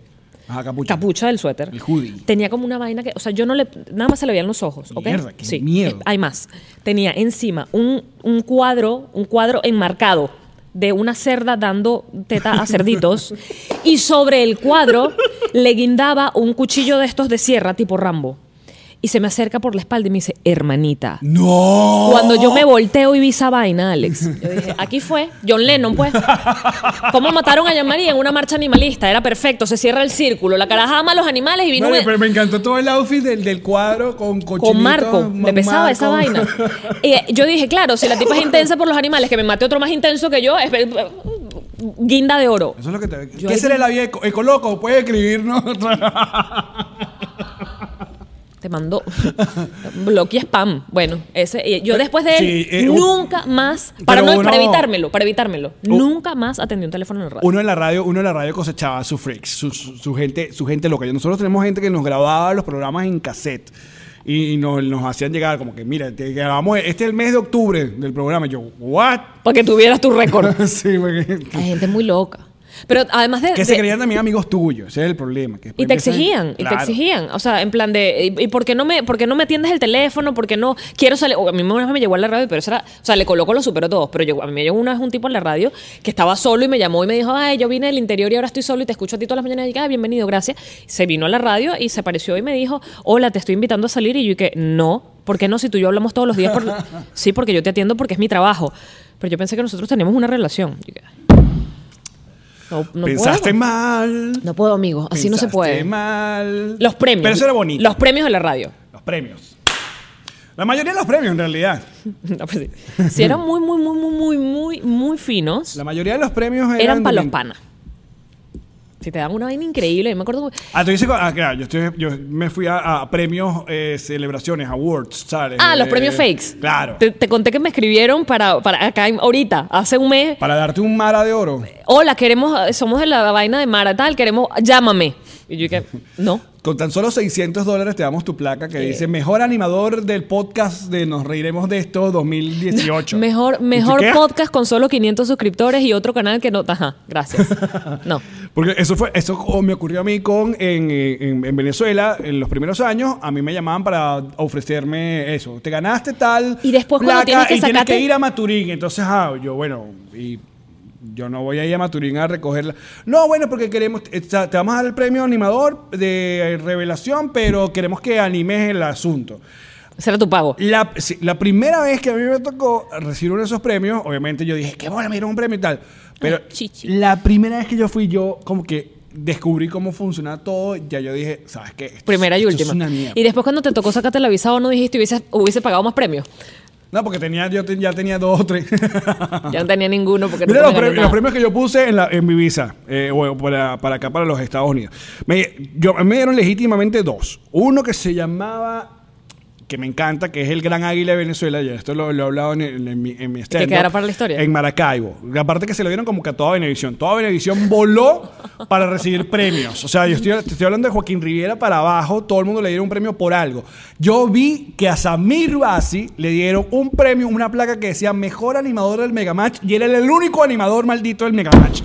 Ajá, capucha. Capucha del suéter. El hoodie. Tenía como una vaina que, o sea, yo no le, nada más se le veían los ojos, ¿ok? Mierda, qué sí, miedo. hay más. Tenía encima un, un cuadro, un cuadro enmarcado de una cerda dando teta a cerditos [LAUGHS] y sobre el cuadro le guindaba un cuchillo de estos de sierra tipo Rambo. Y se me acerca por la espalda y me dice, hermanita, ¡No! cuando yo me volteo y vi esa vaina, Alex, yo [LAUGHS] dije, aquí fue, John Lennon, pues. ¿Cómo mataron a Jean-Marie en una marcha animalista? Era perfecto, se cierra el círculo, la caraja ama a los animales y vino Vale, un- pero me encantó todo el outfit del, del cuadro con con Marco, ma- le pesaba esa vaina. [LAUGHS] Y eh, yo dije, claro, si la tipa es intensa por los animales, que me mate otro más intenso que yo, es- guinda de oro. Eso es lo que te... Yo ¿Qué será la vida eco, ecoloco? Puede escribirnos. [LAUGHS] Te mandó [LAUGHS] bloque y spam. Bueno, ese, y yo después de él Sí, eh, un- nunca más, para, no, para evitármelo, para evitármelo, nunca más atendí un teléfono en el radio. uno en la radio, uno en la radio cosechaba su freaks, su, su- su gente, su gente loca. Nosotros tenemos gente que nos grababa los programas en cassette. Y nos, nos hacían llegar como que, mira, te grabamos, este es el mes de octubre del programa. Y yo, ¿what? Para que tuvieras tu récord. [LAUGHS] sí, porque- Hay gente muy loca. Pero además de... que se creían también amigos tuyos, ese es el problema. que Y te exigían, y te exigían. O sea, en plan de, ¿y, y por, qué no me, por qué no me atiendes el teléfono? ¿Por qué no quiero salir? O a mí una vez me llegó a la radio, pero eso era, o sea, le colocó lo superó todos. Pero llegó, a mí me llegó una vez un tipo en la radio que estaba solo y me llamó y me dijo, ay, yo vine del interior y ahora estoy solo y te escucho a ti todas las mañanas. Y dije, ah, bienvenido, gracias. Se vino a la radio y se apareció y me dijo, hola, te estoy invitando a salir. Y yo dije, no, ¿por qué no? Si tú y yo hablamos todos los días. Por... [LAUGHS] sí, porque yo te atiendo porque es mi trabajo. Pero yo pensé que nosotros teníamos una relación. Yo no, no Pensaste puedo. mal. No puedo, amigo. Así no se pensaste puede. mal. Los premios. Pero eso era bonito. Los premios de la radio. Los premios. La mayoría de los premios, en realidad. [LAUGHS] No, pues sí. Si eran muy, muy, muy, muy, muy, muy, muy finos, La mayoría de los premios eran. eran para los panas. Si te dan una vaina increíble, yo me acuerdo. Ah, tú dices, ah, claro, yo, estoy- yo me fui a, a premios, eh, celebraciones, awards, ¿sabes? Ah, los Eh, premios fakes. Claro. Te, te conté que me escribieron para, para acá ahorita, hace un mes. Para darte un mara de oro. Hola, queremos, somos de la vaina de Mara tal, queremos, llámame. Y yo dije, [LAUGHS] no. Con tan solo 600 dólares te damos tu placa que Eh. dice mejor animador del podcast de Nos Reiremos de esto 2018. [LAUGHS] Mejor, ¿Y tú mejor podcast con solo 500 suscriptores y otro canal que no. Ajá, gracias. [LAUGHS] No. Porque eso fue, eso me ocurrió a mí con en, en- en Venezuela en los primeros años. A mí me llamaban para ofrecerme eso. Te ganaste tal Y después cuando tienes que y tienes que ir a Maturín. Entonces, ah, yo bueno y yo no voy a ir a Maturín a recogerla. No, bueno, porque queremos eh, te vamos a dar el premio animador de revelación, pero queremos que animes el asunto. Ese era tu pago. La, sí, la primera vez que a mí me tocó recibir uno de esos premios, obviamente yo dije, qué bueno, me dieron un premio y tal. Pero [LAUGHS] chichi. la primera vez que yo fui, yo como que descubrí cómo funciona todo. Ya yo dije, ¿sabes qué? Esto Primera y es última. una mierda. Y después cuando te tocó sacarte la visa o no dijiste hubiese, hubiese pagado más premios. No, porque tenía, yo te- ya tenía dos o tres. [LAUGHS] Ya no tenía ninguno porque Mira no los, premios, los premios que yo puse en, la, en mi visa, eh, o para, para acá, para los Estados Unidos. Me, yo, me dieron legítimamente dos. Uno que se llamaba, que me encanta, que es el Gran Águila de Venezuela, y esto lo, lo he hablado en, el- en mi, en mi stand-up, quedará para la historia. En Maracaibo. Aparte que se lo dieron como que a toda Venevisión. Toda Venevisión voló para recibir premios. O sea, yo estoy, estoy hablando de Joaquín Riviera para abajo, todo el mundo le dieron un premio por algo. Yo vi que a Samir Basi le dieron un premio, una placa que decía Mejor Animador del Megamatch, y él era el único animador maldito del Megamatch.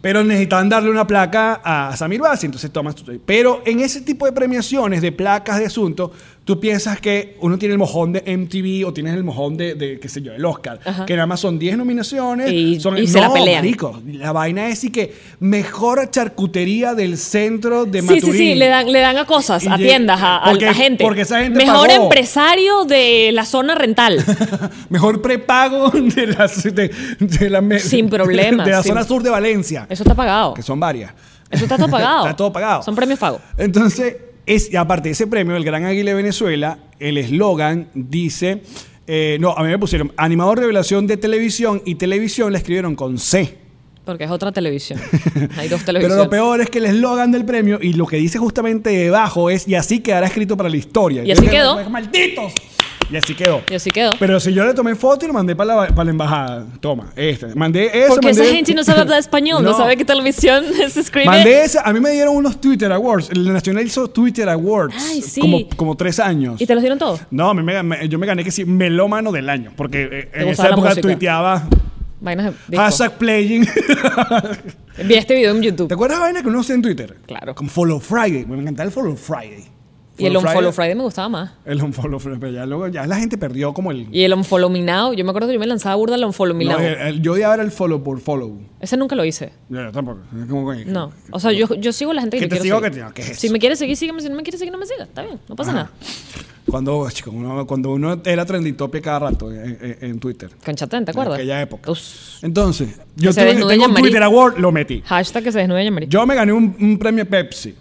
Pero necesitaban darle una placa a Samir Basi, entonces tomas tu- Pero en ese tipo de premiaciones, de placas, de asuntos, tú piensas que uno tiene el mojón de MTV o tienes el mojón de, de, qué sé yo, el Oscar, Ajá. que nada más son 10 nominaciones. Y- son, y se la No, pelean. marico, la vaina es y que mejor charcutería del centro de Sí, Maturín. sí, sí, le dan, le dan a cosas, Y a tiendas, a, porque- a gente. porque esa gente Mejor pagó. empresario de la zona rental. [LAUGHS] Mejor prepago de la, de, de la, Sin problema, de la sin- zona sur de Valencia. Eso está pagado. Que son varias. Eso está todo pagado. [LAUGHS] Está todo pagado. Son premios pagos. Entonces, es, y aparte de ese premio, el Gran Águila de Venezuela, el eslogan dice, eh, no, a mí me pusieron animador de revelación de televisión y televisión la escribieron con C. Porque es otra televisión. [LAUGHS] Hay dos Pero televisiones. lo peor es que el eslogan del premio y lo que dice justamente debajo es y así quedará escrito para la historia. Y Yo así quedó. ¡Malditos! Y así quedó. Y así quedó. Pero si yo le tomé foto y lo mandé para la, para la embajada, toma, este, mandé eso. Porque esa gente no sabe hablar español, no, [LAUGHS] sabe qué televisión [LAUGHS] se escribe. Mandé esa, a mí me dieron unos Twitter Awards. El Nacional hizo Twitter Awards. Ay, sí. Como, como tres años. ¿Y te los dieron todos? No, a mí me- me- yo me gané que sí, melómano del año. Porque eh, en esa época tuiteaba Vainas de hashtag playing. Vi este video en ¿Te YouTube. acuerdas de vaina que uno hacía en Twitter? Claro. Como Follow Friday. Me encantaba el Follow Friday. Y el Unfollow Friday me gustaba más. El Unfollow Friday. Pero ya luego ya la gente perdió como el. Y el Unfollow Me Now, yo me acuerdo que yo me lanzaba burda al Unfollow Me No, Now. el- el- yo odiaba el follow por follow. Ese nunca lo hice. Yo tampoco. Como No. O sea, yo, yo sigo a la gente que, Que te quiero sigo, seguir. que te- no, ¿qué es Si me quiere seguir, sígueme. Si no me quiere seguir, no me siga. Está bien, no pasa Ajá. nada. Cuando, chico, uno, cuando uno era trending topic cada rato en, en- en Twitter. Con Chatén, ¿te En acuerdas? aquella época. Entonces, yo tuve, tengo un. Twitter Award, lo metí. Hashtag que se desnude Jean-Marie. Yo me gané un, un premio Pepsi.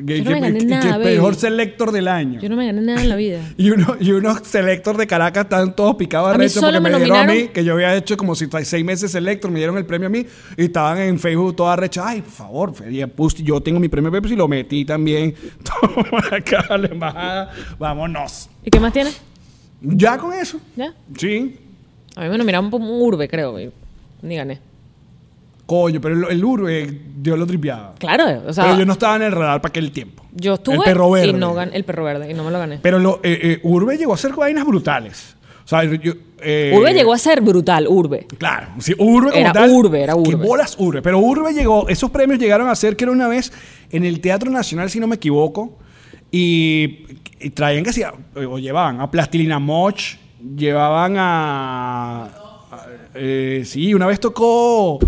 Yo no me gané nada, mejor selector del año. Yo no me gané nada en la vida. [LAUGHS] Y, uno, y unos selector de Caracas están todos picados arrecho solo porque me, me dieron a mí, que yo había hecho como si seis meses selector, me dieron el premio a mí y estaban en Facebook todos arrechos. Ay, por favor, yo tengo mi premio Pepsi y lo metí también. [LAUGHS] Toma acá a la embajada. Vámonos. ¿Y qué más tienes? Ya con eso. ¿Ya? Sí. A mí me nominaron por un urbe, creo. Ni gané. Coño, pero el, el urbe yo lo tripeaba. Claro, o sea, pero yo yo, no estaba en el radar para aquel tiempo. estuve El perro verde. y no gan- el perro verde y no me lo gané. Pero lo, eh, eh, Urbe llegó a hacer vainas brutales. O sea, yo, eh, Urbe llegó a ser brutal, Urbe. Claro, sí, Urbe como Era tal. Urbe, era Que Urbe. bolas Urbe. Pero Urbe llegó, esos premios llegaron a ser que era una vez en el Teatro Nacional, si no me equivoco, y, y traían que sí, o llevaban a Plastilina Moch, llevaban a. a- eh, sí, una vez tocó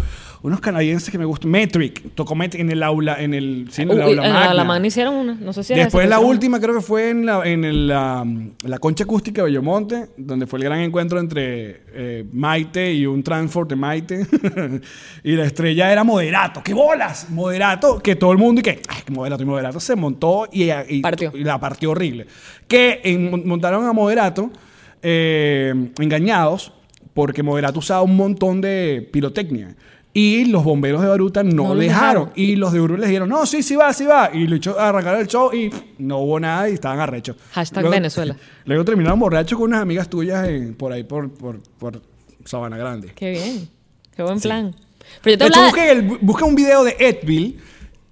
unos canadienses que me gustan, Metric, tocó Metric en el aula, en el, sí, en el aula en la, magna. la magna hicieron una, no sé si era Después esa, la última creo que fue en la, en el, la, la concha acústica de Bellomonte, donde fue el gran encuentro entre eh, Maite y un transport de Maite. [LAUGHS] y la estrella era Moderato. ¡Qué bolas! Moderato, que todo el mundo y que, ay, Moderato y Moderato se montó y, y- Partió. y la partió horrible. Que en- montaron a Moderato eh, engañados porque Moderato usaba un montón de pirotecnia. Y los bomberos de Baruta no, dejaron. dejaron. Y los de Urbe les dijeron, no, sí, sí va, sí va. Y lo echó a arrancar el show y pff, no hubo nada y estaban arrechos. Hashtag Venezuela. [LAUGHS] Luego terminaron borrachos con unas amigas tuyas en- por ahí, por, por, por Sabana Grande. Qué bien. Qué buen plan. Pero yo te De hecho, busquen, el- busca un video de Edville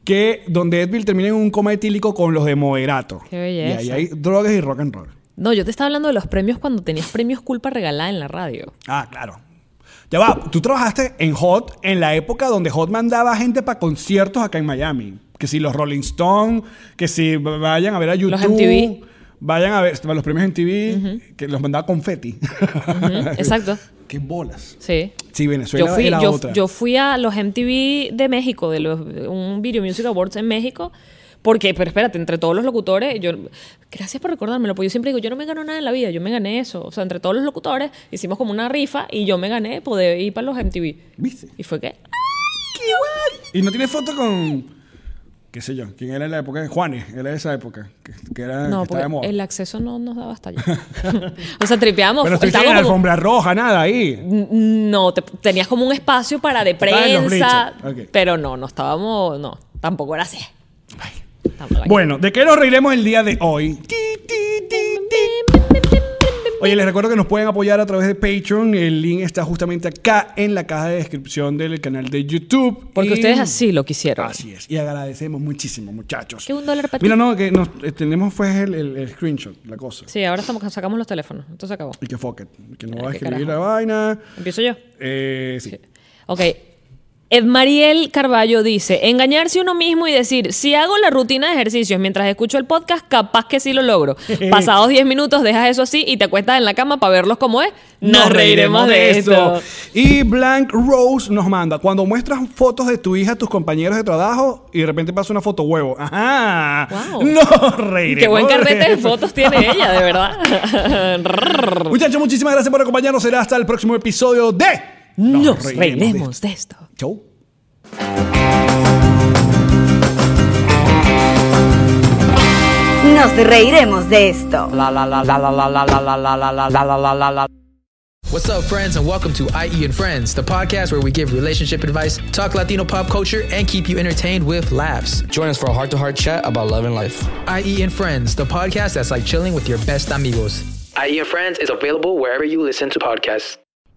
que, donde Edville termina en un coma etílico con los de Moderato. Qué belleza. Y ahí hay drogas y rock and roll. No, yo te estaba hablando de los premios cuando tenías premios culpa regalada en la radio. Ah, claro. Ya va, tú trabajaste en Hot en la época donde Hot mandaba gente para conciertos acá en Miami. Que si los Rolling Stones, que si vayan a ver a YouTube. MTV. Vayan a ver los premios en TV, que los mandaba confeti. Ujú, [LAUGHS] Exacto. Qué bolas. Sí. Sí, Venezuela Yo fui, era yo, otra. yo fui a los MTV de México, de los un Video Music Awards en México, porque, pero espérate, entre todos los locutores, yo, gracias por recordármelo, porque yo siempre digo, yo no me gano nada en la vida, yo me gané eso. O sea, entre todos los locutores hicimos como una rifa y yo me gané poder ir para los MTV. ¿Viste? Y fue que, Y no tiene foto con. qué sé yo, quién era en la época Juanes, era de esa época, que, que era no, que estaba de moda. porque el acceso no nos daba hasta allá. [LAUGHS] o sea, tripeamos. Pero estuviste en estábamos la como- alfombra roja, nada ahí. No, te- tenías como un espacio para de prensa, pero no, no estábamos, no, tampoco era así. Bueno, ¿de qué nos reiremos el día de hoy? Oye, les recuerdo que nos pueden apoyar a través de Patreon. El link está justamente acá en la caja de descripción del canal de YouTube. Porque Y- ustedes así lo quisieron. Así es. Y agradecemos muchísimo, muchachos. ¿Qué un dólar para? Mira, no, que nos, eh, tenemos fue el, el- el screenshot, la cosa. Sí, ahora estamos, sacamos los teléfonos. Entonces acabó. Y que fuck it, Que no va a escribir carajo. la vaina. ¿Empiezo yo? Eh, sí. Ok. Edmariel Carballo dice, engañarse uno mismo y decir, si hago la rutina de ejercicios mientras escucho el podcast, capaz que sí lo logro. [LAUGHS] Pasados 10 minutos dejas eso así y te acuestas en la cama para verlos como es. Nos reiremos de esto. Y Blank Rose nos manda, cuando muestras fotos de tu hija a tus compañeros de trabajo y de repente pasa una foto huevo. Ajá. Wow. [LAUGHS] Nos reiremos. Qué buen carrete de esto. fotos tiene [LAUGHS] ella, de verdad. Muchachos, muchísimas gracias por acompañarnos. Será hasta el próximo episodio de Nos de reiremos de esto. esto. Chau. Nos reiremos de esto. What's up, friends, and welcome to IE and Friends, the podcast where we give relationship advice, talk Latino pop culture, and keep you entertained with laughs. Join us for a heart to heart chat about love and life. IE and Friends, the podcast that's like chilling with your best amigos. IE and Friends is available wherever you listen to podcasts.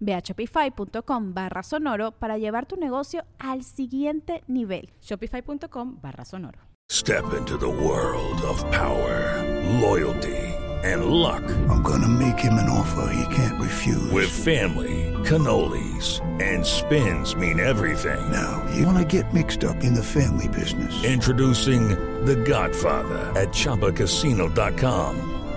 Ve a shopify.com barra sonoro para llevar tu negocio al siguiente nivel. Shopify.com barra sonoro. Step into the world of power, loyalty, and luck. I'm gonna make him an offer he can't refuse. With family, cannolis, and spins mean everything. now, you wanna get mixed up in the family business. Introducing The Godfather at ChumbaCasino.com.